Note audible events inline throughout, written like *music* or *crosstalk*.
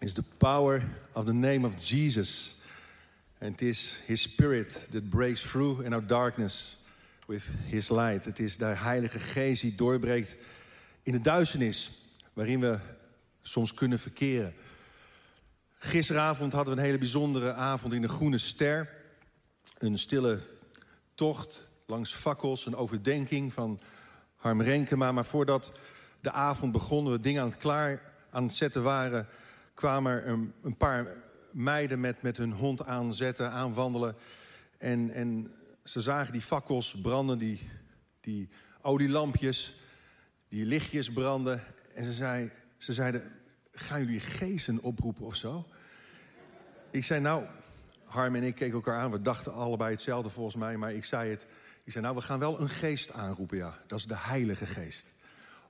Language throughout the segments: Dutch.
is the power of the name of Jesus. And it is His Spirit that breaks through in our darkness with His light. Het is de Heilige Geest die doorbreekt in de duisternis waarin we soms kunnen verkeren. Gisteravond hadden we een hele bijzondere avond in de Groene Ster. Een stille tocht langs fakkels, een overdenking van Harm Renkema. Maar voordat de avond begon, we dingen aan het klaar aan het zetten waren... kwamen er een, een paar meiden met, met hun hond aanzetten, aanwandelen. En, en ze zagen die fakkels branden, die, die olielampjes, die lichtjes branden. En ze, zei, ze zeiden, gaan jullie geesten oproepen of zo? Ik zei, nou, Harm en ik keken elkaar aan. We dachten allebei hetzelfde volgens mij, maar ik zei het. Ik zei, nou, we gaan wel een geest aanroepen, ja. Dat is de Heilige Geest.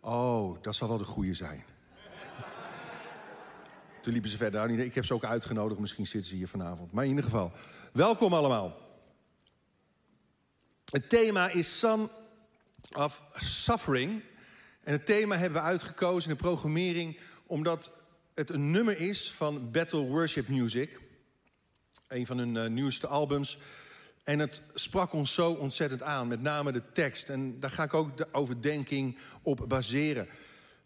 Oh, dat zal wel de goede zijn. Toen liepen ze verder. Nou, ik heb ze ook uitgenodigd, misschien zitten ze hier vanavond. Maar in ieder geval, welkom allemaal. Het thema is Son of Suffering. En het thema hebben we uitgekozen in de programmering... omdat het een nummer is van Battle Worship Music. Een van hun uh, nieuwste albums. En het sprak ons zo ontzettend aan, met name de tekst. En daar ga ik ook de overdenking op baseren.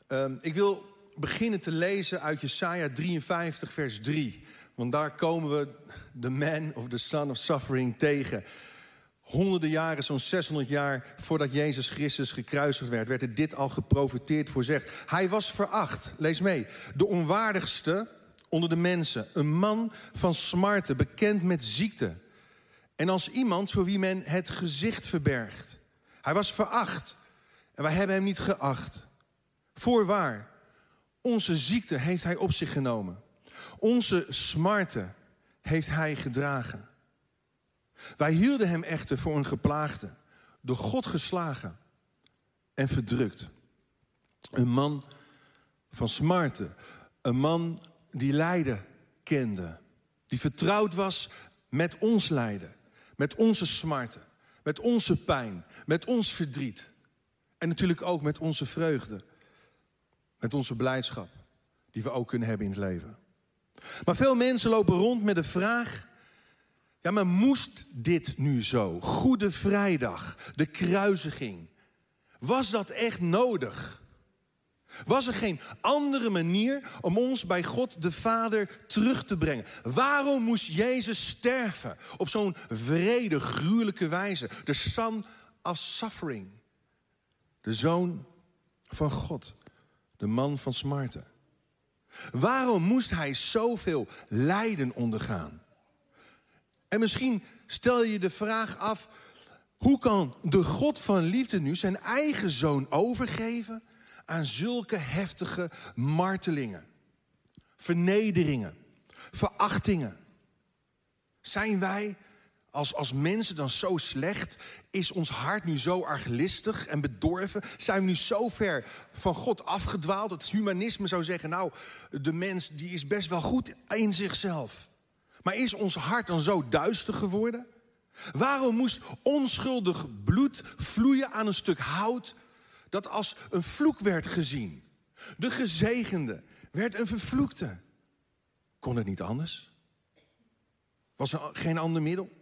Uh, ik wil beginnen te lezen uit Jesaja 53, vers 3. Want daar komen we de man of the son of suffering tegen. Honderden jaren, zo'n 600 jaar voordat Jezus Christus gekruisigd werd... werd er dit al geprofiteerd voorzegd. Hij was veracht, lees mee, de onwaardigste onder de mensen. Een man van smarten, bekend met ziekte. En als iemand voor wie men het gezicht verbergt. Hij was veracht en wij hebben hem niet geacht. Voorwaar, onze ziekte heeft hij op zich genomen. Onze smarten heeft hij gedragen. Wij hielden hem echter voor een geplaagde, door God geslagen en verdrukt. Een man van smarten, een man die lijden kende, die vertrouwd was met ons lijden, met onze smarten, met onze pijn, met ons verdriet en natuurlijk ook met onze vreugde, met onze blijdschap die we ook kunnen hebben in het leven. Maar veel mensen lopen rond met de vraag: ja, maar moest dit nu zo? Goede Vrijdag, de kruisiging. Was dat echt nodig? Was er geen andere manier om ons bij God de Vader terug te brengen? Waarom moest Jezus sterven op zo'n vrede, gruwelijke wijze? De son of suffering. De zoon van God. De man van smarten. Waarom moest hij zoveel lijden ondergaan? En misschien stel je de vraag af: hoe kan de God van liefde nu zijn eigen zoon overgeven aan zulke heftige martelingen, vernederingen, verachtingen? Zijn wij als, als mensen dan zo slecht? Is ons hart nu zo arglistig en bedorven? Zijn we nu zo ver van God afgedwaald? Het humanisme zou zeggen, nou, de mens die is best wel goed in zichzelf. Maar is ons hart dan zo duister geworden? Waarom moest onschuldig bloed vloeien aan een stuk hout dat als een vloek werd gezien? De gezegende werd een vervloekte. Kon het niet anders? Was er geen ander middel?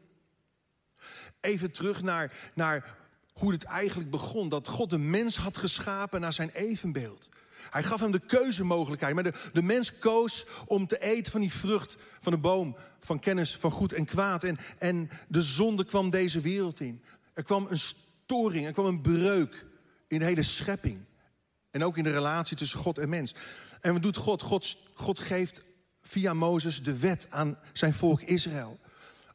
Even terug naar, naar hoe het eigenlijk begon. Dat God de mens had geschapen naar zijn evenbeeld. Hij gaf hem de keuzemogelijkheid. Maar de, de mens koos om te eten van die vrucht van de boom van kennis van goed en kwaad. En, en de zonde kwam deze wereld in. Er kwam een storing, er kwam een breuk in de hele schepping. En ook in de relatie tussen God en mens. En wat doet God? God, God geeft via Mozes de wet aan zijn volk Israël.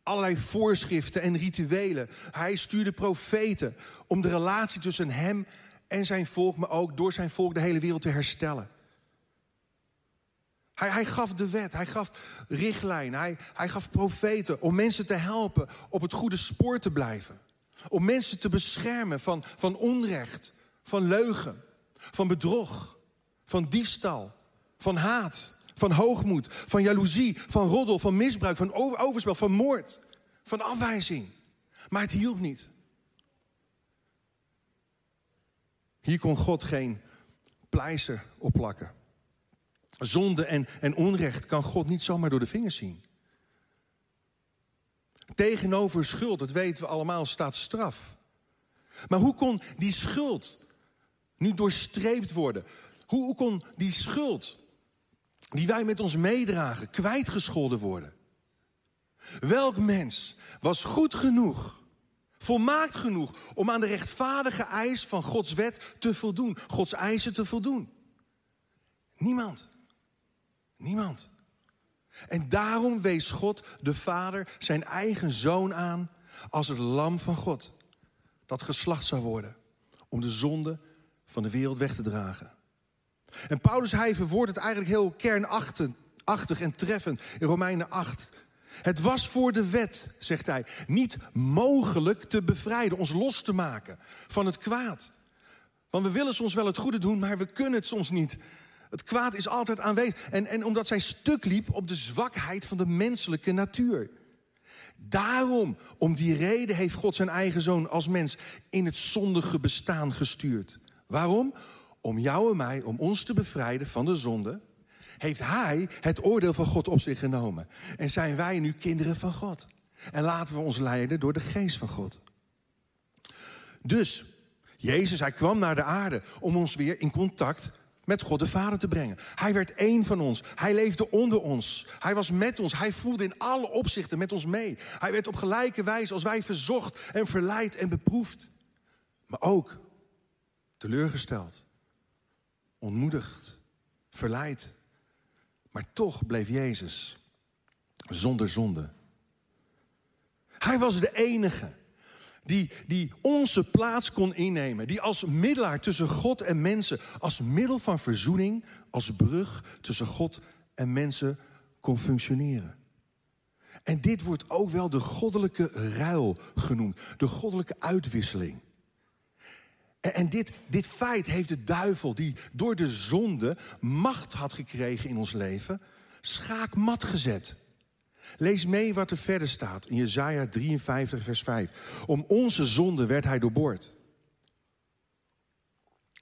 Allerlei voorschriften en rituelen. Hij stuurde profeten om de relatie tussen hem en zijn volk, maar ook door zijn volk de hele wereld te herstellen. Hij, hij gaf de wet, hij gaf richtlijn, hij, hij gaf profeten om mensen te helpen op het goede spoor te blijven. Om mensen te beschermen van, van onrecht, van leugen, van bedrog, van diefstal, van haat, van hoogmoed, van jaloezie, van roddel, van misbruik, van overspel, van moord, van afwijzing. Maar het hielp niet. Hier kon God geen pleister opplakken. zonde en, en onrecht kan God niet zomaar door de vingers zien. Tegenover schuld, dat weten we allemaal, staat straf. Maar hoe kon die schuld nu doorstreept worden? Hoe, hoe kon die schuld die wij met ons meedragen kwijtgescholden worden? Welk mens was goed genoeg, volmaakt genoeg om aan de rechtvaardige eis van Gods wet te voldoen, Gods eisen te voldoen? Niemand. Niemand. En daarom wees God, de Vader, zijn eigen zoon aan als het lam van God. Dat geslacht zou worden om de zonde van de wereld weg te dragen. En Paulus hij verwoordt het eigenlijk heel kernachtig en treffend in Romeinen 8. Het was voor de wet, zegt hij, niet mogelijk te bevrijden, ons los te maken van het kwaad. Want we willen soms wel het goede doen, maar we kunnen het soms niet. Het kwaad is altijd aanwezig. En, en omdat zij stuk liep op de zwakheid van de menselijke natuur. Daarom, om die reden, heeft God zijn eigen zoon als mens in het zondige bestaan gestuurd. Waarom? Om jou en mij, om ons te bevrijden van de zonde, heeft Hij het oordeel van God op zich genomen. En zijn wij nu kinderen van God. En laten we ons leiden door de geest van God. Dus, Jezus, Hij kwam naar de aarde om ons weer in contact met God de Vader te brengen. Hij werd één van ons. Hij leefde onder ons. Hij was met ons. Hij voelde in alle opzichten met ons mee. Hij werd op gelijke wijze als wij verzocht en verleid en beproefd. Maar ook teleurgesteld, ontmoedigd, verleid. Maar toch bleef Jezus zonder zonde. Hij was de enige die, die onze plaats kon innemen. Die als middelaar tussen God en mensen, als middel van verzoening, als brug tussen God en mensen kon functioneren. En dit wordt ook wel de goddelijke ruil genoemd, de goddelijke uitwisseling. En, dit, dit feit heeft de duivel, die door de zonde macht had gekregen in ons leven, schaakmat gezet. Lees mee wat er verder staat in Jesaja 53, vers 5. Om onze zonde werd hij doorboord.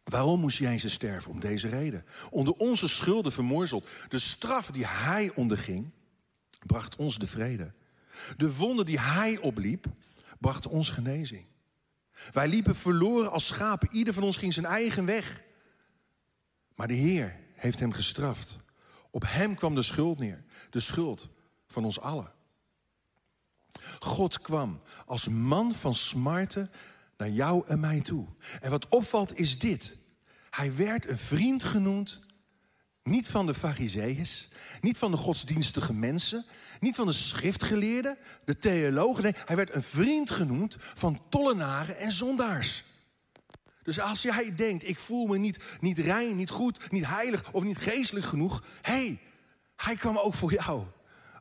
Waarom moest Jezus sterven? Om deze reden. Onder onze schulden vermorzeld. De straf die hij onderging, bracht ons de vrede. De wonden die hij opliep, bracht ons genezing. Wij liepen verloren als schapen. Ieder van ons ging zijn eigen weg. Maar de Heer heeft hem gestraft. Op hem kwam de schuld neer. De schuld van ons allen. God kwam als man van smarten naar jou en mij toe. En wat opvalt is dit. Hij werd een vriend genoemd, niet van de fariseeërs, niet van de godsdienstige mensen, niet van de schriftgeleerden, de theologen. Nee, hij werd een vriend genoemd van tollenaren en zondaars. Dus als jij denkt, ik voel me niet, niet rein, niet goed, niet heilig of niet geestelijk genoeg. Hé, hey, hij kwam ook voor jou.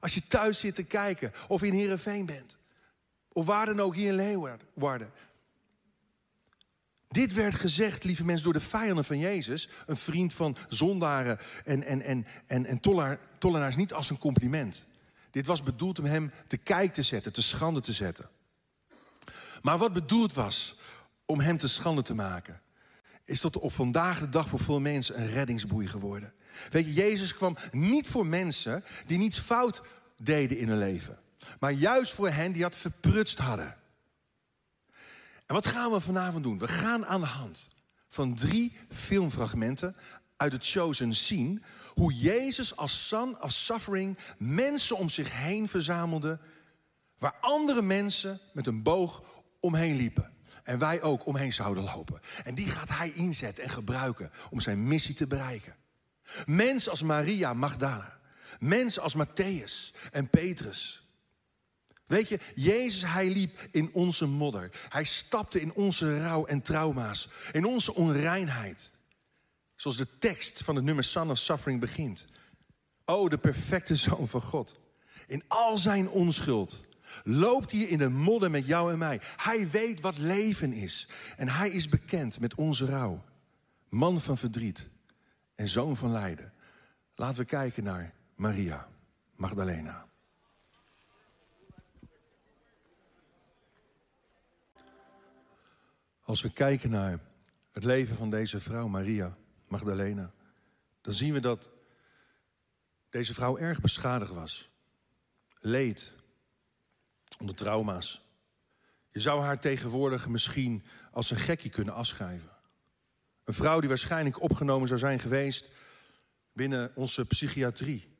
Als je thuis zit te kijken of in Heerenveen bent. Of waar dan ook hier in Leeuwarden. Dit werd gezegd, lieve mensen, door de vijanden van Jezus. Een vriend van zondaren en, en, en, en, en tollenaars niet als een compliment. Dit was bedoeld om hem te kijk te zetten, te schande te zetten. Maar wat bedoeld was om hem te schande te maken, is tot op vandaag de dag voor veel mensen een reddingsboei geworden. Weet je, Jezus kwam niet voor mensen die niets fout deden in hun leven. Maar juist voor hen die het verprutst hadden. En wat gaan we vanavond doen? We gaan aan de hand van drie filmfragmenten uit het Chosen zien hoe Jezus als son of suffering mensen om zich heen verzamelde, waar andere mensen met een boog omheen liepen. En wij ook omheen zouden lopen. En die gaat hij inzetten en gebruiken om zijn missie te bereiken. Mensen als Maria Magdala. Mensen als Matthäus en Petrus. Weet je, Jezus, hij liep in onze modder. Hij stapte in onze rouw en trauma's. In onze onreinheid. Zoals de tekst van het nummer Son of Suffering begint. Oh, de perfecte Zoon van God. In al zijn onschuld loopt hij in de modder met jou en mij. Hij weet wat leven is. En hij is bekend met onze rouw. Man van verdriet en zoon van lijden. Laten we kijken naar Maria Magdalena. Als we kijken naar het leven van deze vrouw, Maria Magdalena, dan zien we dat deze vrouw erg beschadigd was. Leed onder trauma's. Je zou haar tegenwoordig misschien als een gekkie kunnen afschrijven. Een vrouw die waarschijnlijk opgenomen zou zijn geweest binnen onze psychiatrie.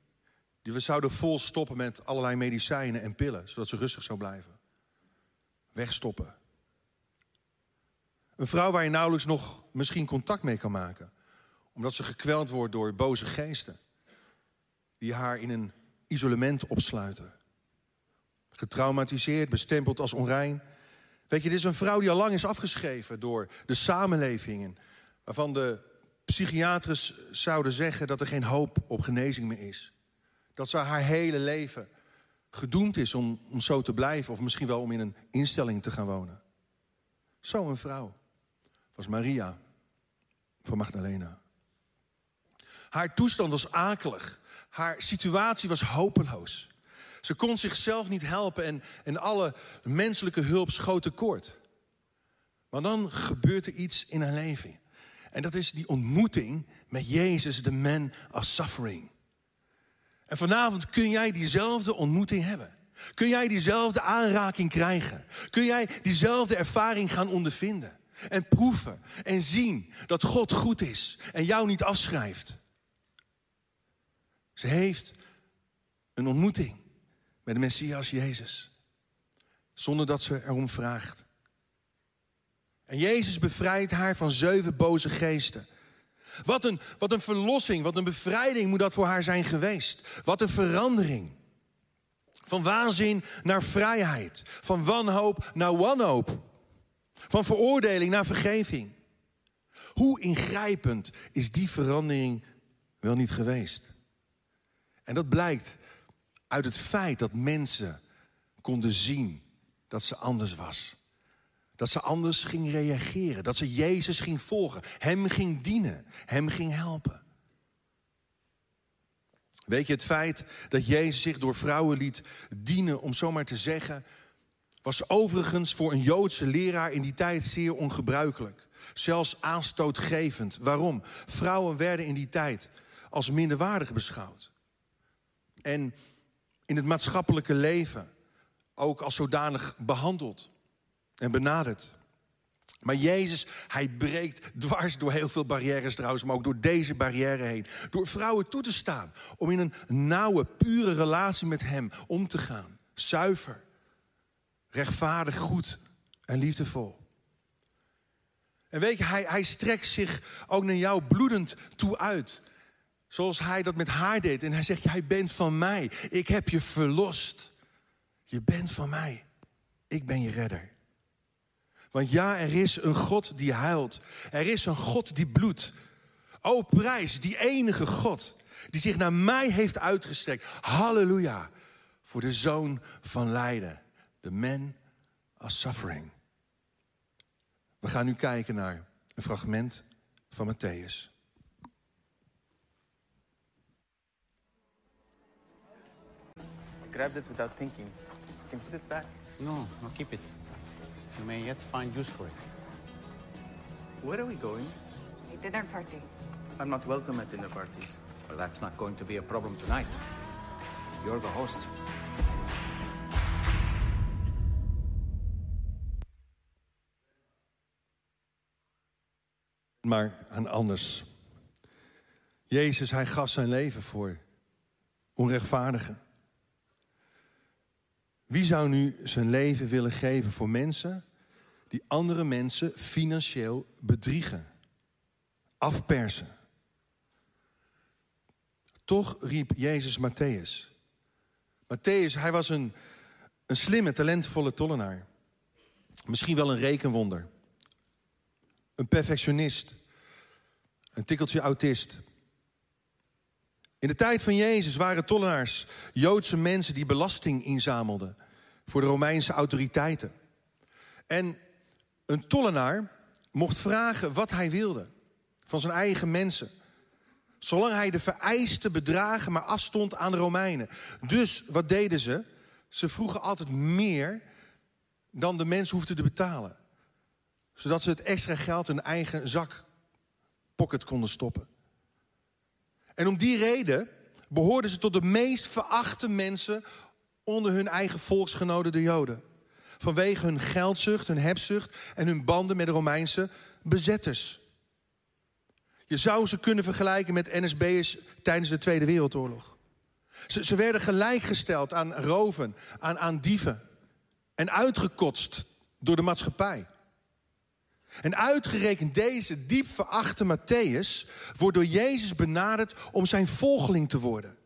Die we zouden vol stoppen met allerlei medicijnen en pillen, zodat ze rustig zou blijven. Wegstoppen. Een vrouw waar je nauwelijks nog misschien contact mee kan maken, omdat ze gekweld wordt door boze geesten, die haar in een isolement opsluiten. Getraumatiseerd, bestempeld als onrein. Weet je, dit is een vrouw die al lang is afgeschreven door de samenleving. Waarvan de psychiaters zouden zeggen dat er geen hoop op genezing meer is. Dat ze haar hele leven gedoemd is om, om zo te blijven. Of misschien wel om in een instelling te gaan wonen. Zo'n vrouw was Maria van Magdalena. Haar toestand was akelig. Haar situatie was hopeloos. Ze kon zichzelf niet helpen en, en alle menselijke hulp schoot tekort. Maar dan gebeurt er iets in haar leven. En dat is die ontmoeting met Jezus, de man of suffering. En vanavond kun jij diezelfde ontmoeting hebben. Kun jij diezelfde aanraking krijgen? Kun jij diezelfde ervaring gaan ondervinden? En proeven en zien dat God goed is en jou niet afschrijft. Ze heeft een ontmoeting met de Messias Jezus. Zonder dat ze erom vraagt. En Jezus bevrijdt haar van zeven boze geesten. Wat een, wat een verlossing, wat een bevrijding moet dat voor haar zijn geweest. Wat een verandering. Van waanzin naar vrijheid. Van wanhoop naar wanhoop. Van veroordeling naar vergeving. Hoe ingrijpend is die verandering wel niet geweest? En dat blijkt uit het feit dat mensen konden zien dat ze anders was. Dat ze anders ging reageren. Dat ze Jezus ging volgen. Hem ging dienen. Hem ging helpen. Weet je, het feit dat Jezus zich door vrouwen liet dienen, om zomaar te zeggen, was overigens voor een Joodse leraar in die tijd zeer ongebruikelijk. Zelfs aanstootgevend. Waarom? Vrouwen werden in die tijd als minderwaardig beschouwd. En in het maatschappelijke leven ook als zodanig behandeld en benaderd. Maar Jezus, hij breekt dwars door heel veel barrières trouwens, maar ook door deze barrière heen. Door vrouwen toe te staan, om in een nauwe, pure relatie met Hem om te gaan. Zuiver, rechtvaardig, goed en liefdevol. En weet je, hij, hij strekt zich ook naar jou bloedend toe uit. Zoals hij dat met haar deed. En hij zegt, jij bent van mij. Ik heb je verlost. Je bent van mij. Ik ben je redder. Want ja, er is een God die huilt. Er is een God die bloedt. O prijs, die enige God die zich naar mij heeft uitgestrekt. Halleluja. Voor de zoon van lijden. De man of suffering. We gaan nu kijken naar een fragment van Matthäus. Grabbed it without thinking. You can put it back. No, no, keep it. You may yet find use for it. Where are we going? A dinner party. I'm not welcome at dinner parties. Well, that's not going to be a problem tonight. You're the host. Maar aan anders. Jezus, hij gaf zijn leven voor onrechtvaardigen. Wie zou nu zijn leven willen geven voor mensen die andere mensen financieel bedriegen, afpersen? Toch riep Jezus Matthäus. Matthäus, hij was een, een slimme, talentvolle tollenaar. Misschien wel een rekenwonder. Een perfectionist. Een tikkeltje autist. In de tijd van Jezus waren tollenaars Joodse mensen die belasting inzamelden voor de Romeinse autoriteiten. En een tollenaar mocht vragen wat hij wilde van zijn eigen mensen. Zolang hij de vereiste bedragen maar afstond aan de Romeinen. Dus wat deden ze? Ze vroegen altijd meer dan de mens hoefde te betalen. Zodat ze het extra geld in hun eigen zakpocket konden stoppen. En om die reden behoorden ze tot de meest verachte mensen onder hun eigen volksgenoten, de Joden. Vanwege hun geldzucht, hun hebzucht en hun banden met de Romeinse bezetters. Je zou ze kunnen vergelijken met NSB'ers tijdens de Tweede Wereldoorlog. Ze, ze werden gelijkgesteld aan roven, aan, aan dieven. En uitgekotst door de maatschappij. En uitgerekend deze diep verachte Matthäus wordt door Jezus benaderd om zijn volgeling te worden.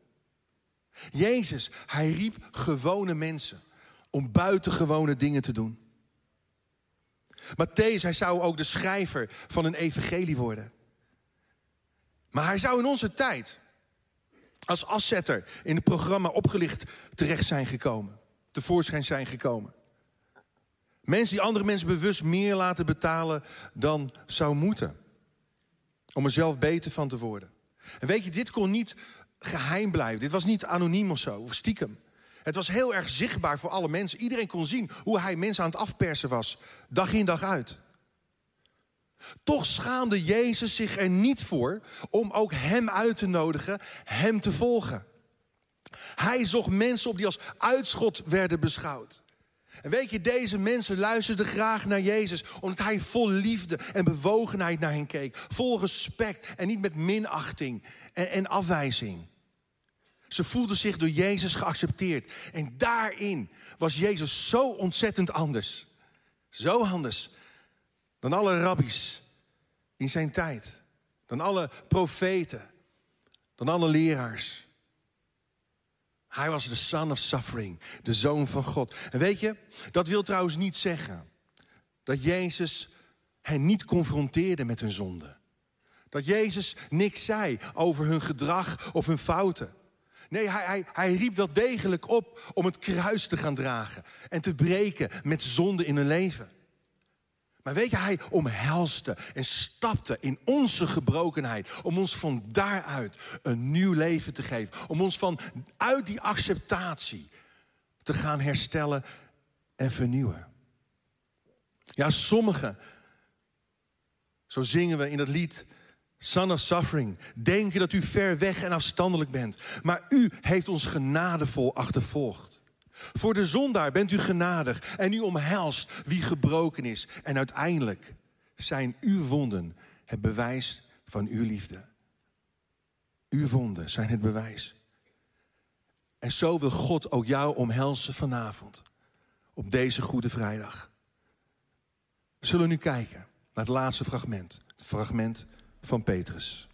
Jezus, hij riep gewone mensen om buitengewone dingen te doen. Matthäus, hij zou ook de schrijver van een evangelie worden. Maar hij zou in onze tijd als afzetter in het programma opgelicht terecht zijn gekomen. Tevoorschijn zijn gekomen. Mensen die andere mensen bewust meer laten betalen dan zou moeten. Om er zelf beter van te worden. En weet je, dit kon niet geheim blijven. Dit was niet anoniem of zo, of stiekem. Het was heel erg zichtbaar voor alle mensen. Iedereen kon zien hoe hij mensen aan het afpersen was. Dag in dag uit. Toch schaamde Jezus zich er niet voor om ook hem uit te nodigen, hem te volgen. Hij zocht mensen op die als uitschot werden beschouwd. En weet je, deze mensen luisterden graag naar Jezus, omdat hij vol liefde en bewogenheid naar hen keek. Vol respect en niet met minachting en, en afwijzing. Ze voelden zich door Jezus geaccepteerd. En daarin was Jezus zo ontzettend anders. Zo anders dan alle rabbies in zijn tijd. Dan alle profeten. Dan alle leraars. Hij was de son of suffering, de zoon van God. En weet je, dat wil trouwens niet zeggen dat Jezus hen niet confronteerde met hun zonde. Dat Jezus niks zei over hun gedrag of hun fouten. Nee, hij, hij, hij riep wel degelijk op om het kruis te gaan dragen en te breken met zonde in hun leven. Maar weet je, hij omhelste en stapte in onze gebrokenheid. Om ons van daaruit een nieuw leven te geven. Om ons van uit die acceptatie te gaan herstellen en vernieuwen. Ja, sommigen, zo zingen we in het lied Son of Suffering, denken dat u ver weg en afstandelijk bent. Maar u heeft ons genadevol achtervolgd. Voor de zondaar bent u genadig en u omhelst wie gebroken is. En uiteindelijk zijn uw wonden het bewijs van uw liefde. Uw wonden zijn het bewijs. En zo wil God ook jou omhelzen vanavond. Op deze Goede Vrijdag. We zullen nu kijken naar het laatste fragment. Het fragment van Petrus.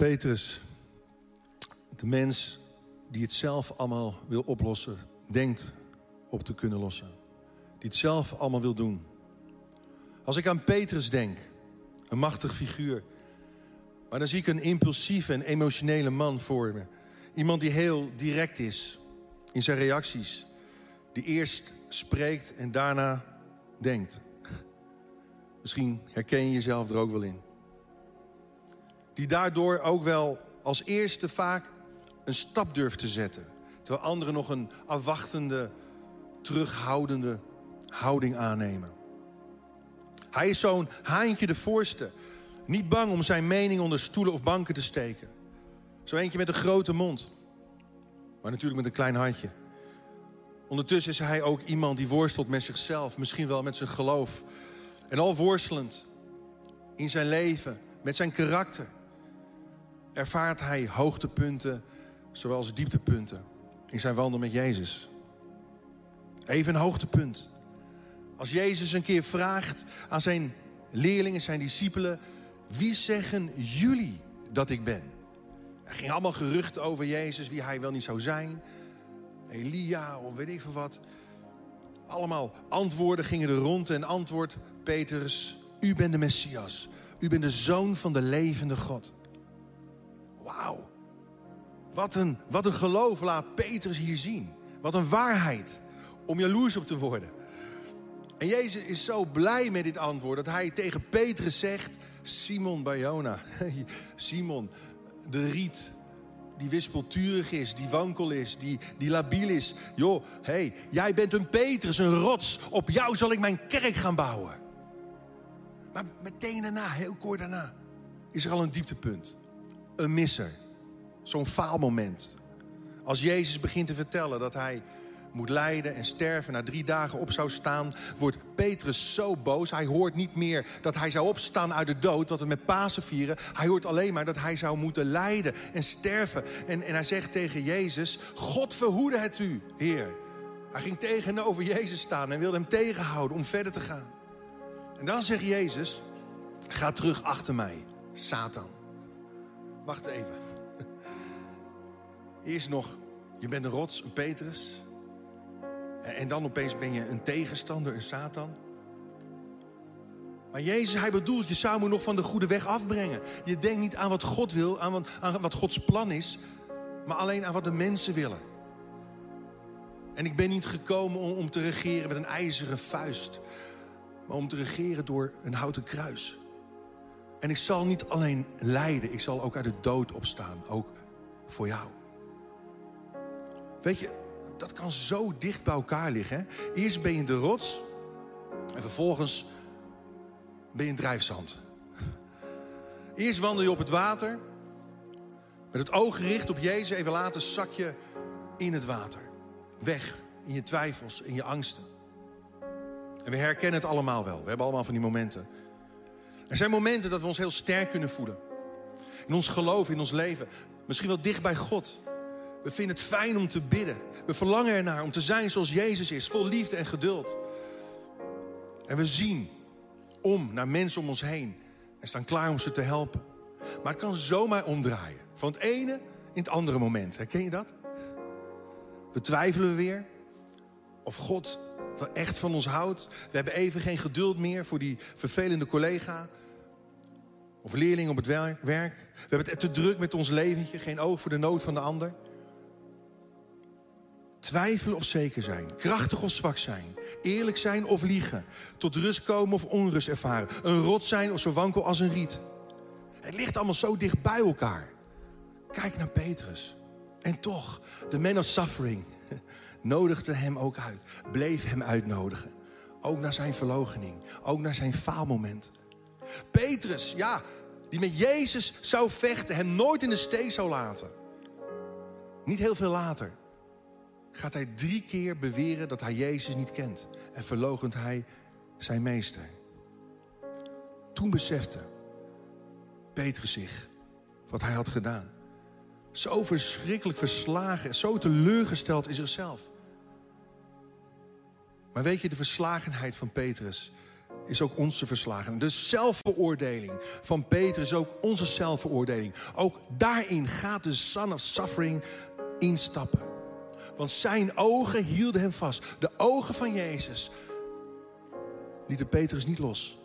Petrus, de mens die het zelf allemaal wil oplossen, denkt op te kunnen lossen. Die het zelf allemaal wil doen. Als ik aan Petrus denk, een machtig figuur, maar dan zie ik een impulsieve en emotionele man voor me. Iemand die heel direct is in zijn reacties. Die eerst spreekt en daarna denkt. Misschien herken je jezelf er ook wel in die daardoor ook wel als eerste vaak een stap durft te zetten. Terwijl anderen nog een afwachtende, terughoudende houding aannemen. Hij is zo'n haantje de voorste. Niet bang om zijn mening onder stoelen of banken te steken. Zo eentje met een grote mond. Maar natuurlijk met een klein handje. Ondertussen is hij ook iemand die worstelt met zichzelf. Misschien wel met zijn geloof. En al worstelend in zijn leven, met zijn karakter ervaart hij hoogtepunten zoals dieptepunten in zijn wandel met Jezus. Even een hoogtepunt. Als Jezus een keer vraagt aan zijn leerlingen, zijn discipelen: Wie zeggen jullie dat ik ben? Er ging allemaal geruchten over Jezus, wie hij wel niet zou zijn. Elia of weet ik veel wat. Allemaal antwoorden gingen er rond en antwoord Petrus: U bent de Messias. U bent de zoon van de levende God. Wauw. Wat een, wat een geloof laat Petrus hier zien. Wat een waarheid om jaloers op te worden. En Jezus is zo blij met dit antwoord dat hij tegen Petrus zegt: Simon Barjona, *laughs* Simon, de riet die wispelturig is, die wankel is, die, die labiel is. Joh, hé, hey, jij bent een Petrus, een rots. Op jou zal ik mijn kerk gaan bouwen. Maar meteen daarna, heel kort daarna, is er al een dieptepunt. Een misser. Zo'n faalmoment. Als Jezus begint te vertellen dat hij moet lijden en sterven, na drie dagen op zou staan, wordt Petrus zo boos. Hij hoort niet meer dat hij zou opstaan uit de dood, wat we met Pasen vieren. Hij hoort alleen maar dat hij zou moeten lijden en sterven. En, en hij zegt tegen Jezus, God verhoede het u, Heer. Hij ging tegenover Jezus staan en wilde hem tegenhouden om verder te gaan. En dan zegt Jezus, ga terug achter mij, Satan. Wacht even. Eerst nog, je bent een rots, een Petrus. En dan opeens ben je een tegenstander, een Satan. Maar Jezus, hij bedoelt, je zou me nog van de goede weg afbrengen. Je denkt niet aan wat God wil, aan wat, aan wat Gods plan is, maar alleen aan wat de mensen willen. En ik ben niet gekomen om, om te regeren met een ijzeren vuist, maar om te regeren door een houten kruis. En ik zal niet alleen lijden, ik zal ook uit de dood opstaan, ook voor jou. Weet je, dat kan zo dicht bij elkaar liggen. Hè? Eerst ben je de rots en vervolgens ben je een drijfzand. Eerst wandel je op het water met het oog gericht op Jezus. Even later zak je in het water. Weg in je twijfels, in je angsten. En we herkennen het allemaal wel. We hebben allemaal van die momenten. Er zijn momenten dat we ons heel sterk kunnen voelen. In ons geloof, in ons leven. Misschien wel dicht bij God. We vinden het fijn om te bidden. We verlangen ernaar om te zijn zoals Jezus is, vol liefde en geduld. En we zien om naar mensen om ons heen en staan klaar om ze te helpen. Maar het kan zomaar omdraaien. Van het ene in het andere moment. Herken je dat? We twijfelen weer of God echt van ons houdt. We hebben even geen geduld meer voor die vervelende collega of leerling op het werk. We hebben het te druk met ons leventje, geen oog voor de nood van de ander. Twijfelen of zeker zijn. Krachtig of zwak zijn. Eerlijk zijn of liegen. Tot rust komen of onrust ervaren. Een rot zijn of zo wankel als een riet. Het ligt allemaal zo dicht bij elkaar. Kijk naar Petrus. En toch, de man of suffering *laughs* nodigde hem ook uit. Bleef hem uitnodigen. Ook naar zijn verloochening. Ook naar zijn faalmoment. Petrus, ja, die met Jezus zou vechten. Hem nooit in de steek zou laten. Niet heel veel later gaat hij drie keer beweren dat hij Jezus niet kent. En verlogent hij zijn meester. Toen besefte Petrus zich wat hij had gedaan. Zo verschrikkelijk verslagen, zo teleurgesteld in zichzelf. Maar weet je, de verslagenheid van Petrus is ook onze verslagenheid. De zelfveroordeling van Petrus is ook onze zelfveroordeling. Ook daarin gaat de son of suffering instappen. Want zijn ogen hielden hem vast. De ogen van Jezus lieten Petrus niet los.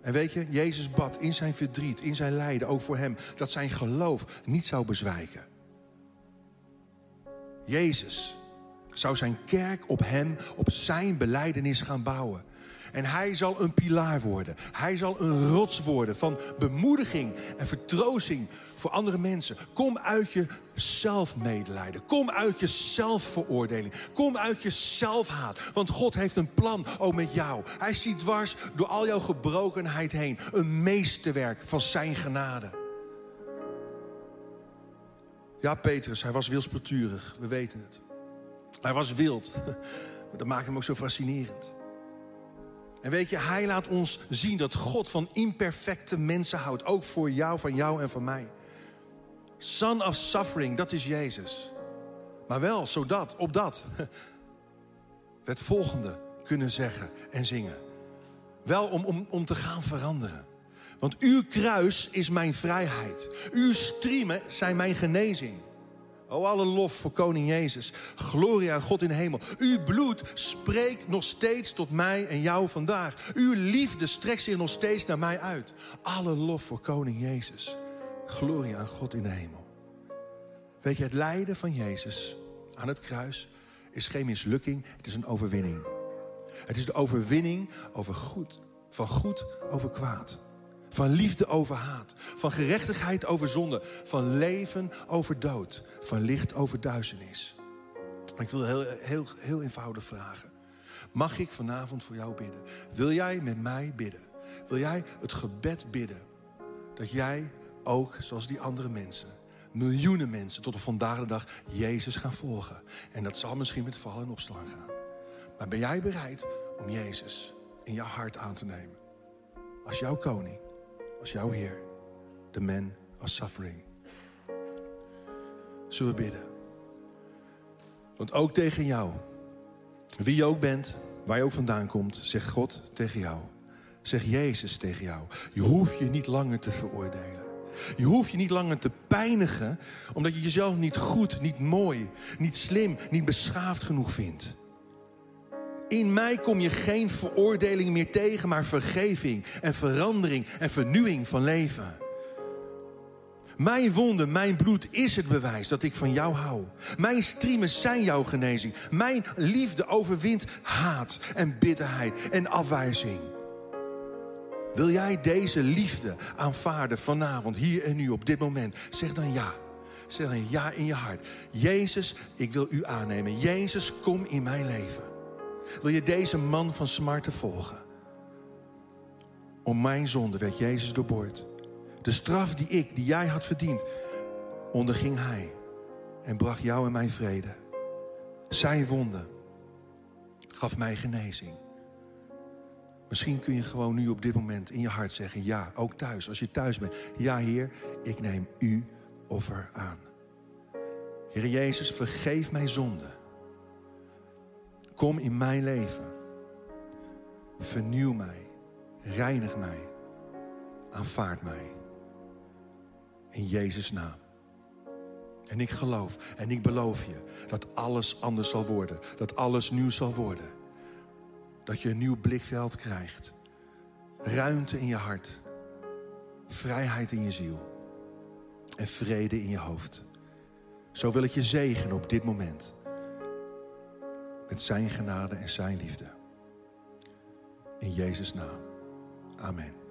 En weet je, Jezus bad in zijn verdriet, in zijn lijden, ook voor hem, dat zijn geloof niet zou bezwijken. Jezus zou zijn kerk op hem, op zijn beleidenis gaan bouwen. En hij zal een pilaar worden. Hij zal een rots worden van bemoediging en vertroosting voor andere mensen. Kom uit je zelfmedelijden. Kom uit je zelfveroordeling. Kom uit je zelfhaat. Want God heeft een plan ook met jou. Hij ziet dwars door al jouw gebrokenheid heen. Een meesterwerk van zijn genade. Ja, Petrus, hij was wilsplaturig. We weten het. Hij was wild. *laughs* Dat maakt hem ook zo fascinerend. En weet je, hij laat ons zien dat God van imperfecte mensen houdt. Ook voor jou, van jou en van mij. Son of suffering, dat is Jezus. Maar wel zodat, op dat, we *laughs* het volgende kunnen zeggen en zingen. Wel om, om, om te gaan veranderen. Want uw kruis is mijn vrijheid. Uw striemen zijn mijn genezing. O, alle lof voor koning Jezus. Glorie aan God in de hemel. Uw bloed spreekt nog steeds tot mij en jou vandaag. Uw liefde strekt zich nog steeds naar mij uit. Alle lof voor koning Jezus. Glorie aan God in de hemel. Weet je, het lijden van Jezus aan het kruis is geen mislukking, het is een overwinning. Het is de overwinning over goed, van goed over kwaad. Van liefde over haat. Van gerechtigheid over zonde. Van leven over dood. Van licht over duisternis. Ik wil heel, heel, heel eenvoudig vragen. Mag ik vanavond voor jou bidden? Wil jij met mij bidden? Wil jij het gebed bidden? Dat jij ook, zoals die andere mensen, miljoenen mensen tot op vandaag de dag Jezus gaan volgen. En dat zal misschien met vallen en opstaan gaan. Maar ben jij bereid om Jezus in jouw hart aan te nemen? Als jouw koning, als jouw Heer, de man of suffering. Zullen we bidden? Want ook tegen jou, wie je ook bent, waar je ook vandaan komt, zegt God tegen jou. Zegt Jezus tegen jou. Je hoeft je niet langer te veroordelen. Je hoeft je niet langer te pijnigen omdat je jezelf niet goed, niet mooi, niet slim, niet beschaafd genoeg vindt. In mij kom je geen veroordeling meer tegen, maar vergeving en verandering en vernieuwing van leven. Mijn wonden, mijn bloed is het bewijs dat ik van jou hou. Mijn striemen zijn jouw genezing. Mijn liefde overwint haat en bitterheid en afwijzing. Wil jij deze liefde aanvaarden vanavond, hier en nu, op dit moment? Zeg dan ja. Zeg dan ja in je hart. Jezus, ik wil u aannemen. Jezus, kom in mijn leven. Wil je deze man van smarten volgen? Om mijn zonde werd Jezus doorboord. De straf die ik, die jij had verdiend, onderging hij. En bracht jou en mij vrede. Zijn wonde gaf mij genezing. Misschien kun je gewoon nu op dit moment in je hart zeggen: Ja, ook thuis, als je thuis bent. Ja, Heer, ik neem uw offer aan. Heer Jezus, vergeef mijn zonde. Kom in mijn leven. Vernieuw mij. Reinig mij. Aanvaard mij. In Jezus' naam. En ik geloof en ik beloof je dat alles anders zal worden. Dat alles nieuw zal worden. Dat je een nieuw blikveld krijgt. Ruimte in je hart. Vrijheid in je ziel. En vrede in je hoofd. Zo wil ik je zegenen op dit moment. Met zijn genade en zijn liefde. In Jezus' naam. Amen.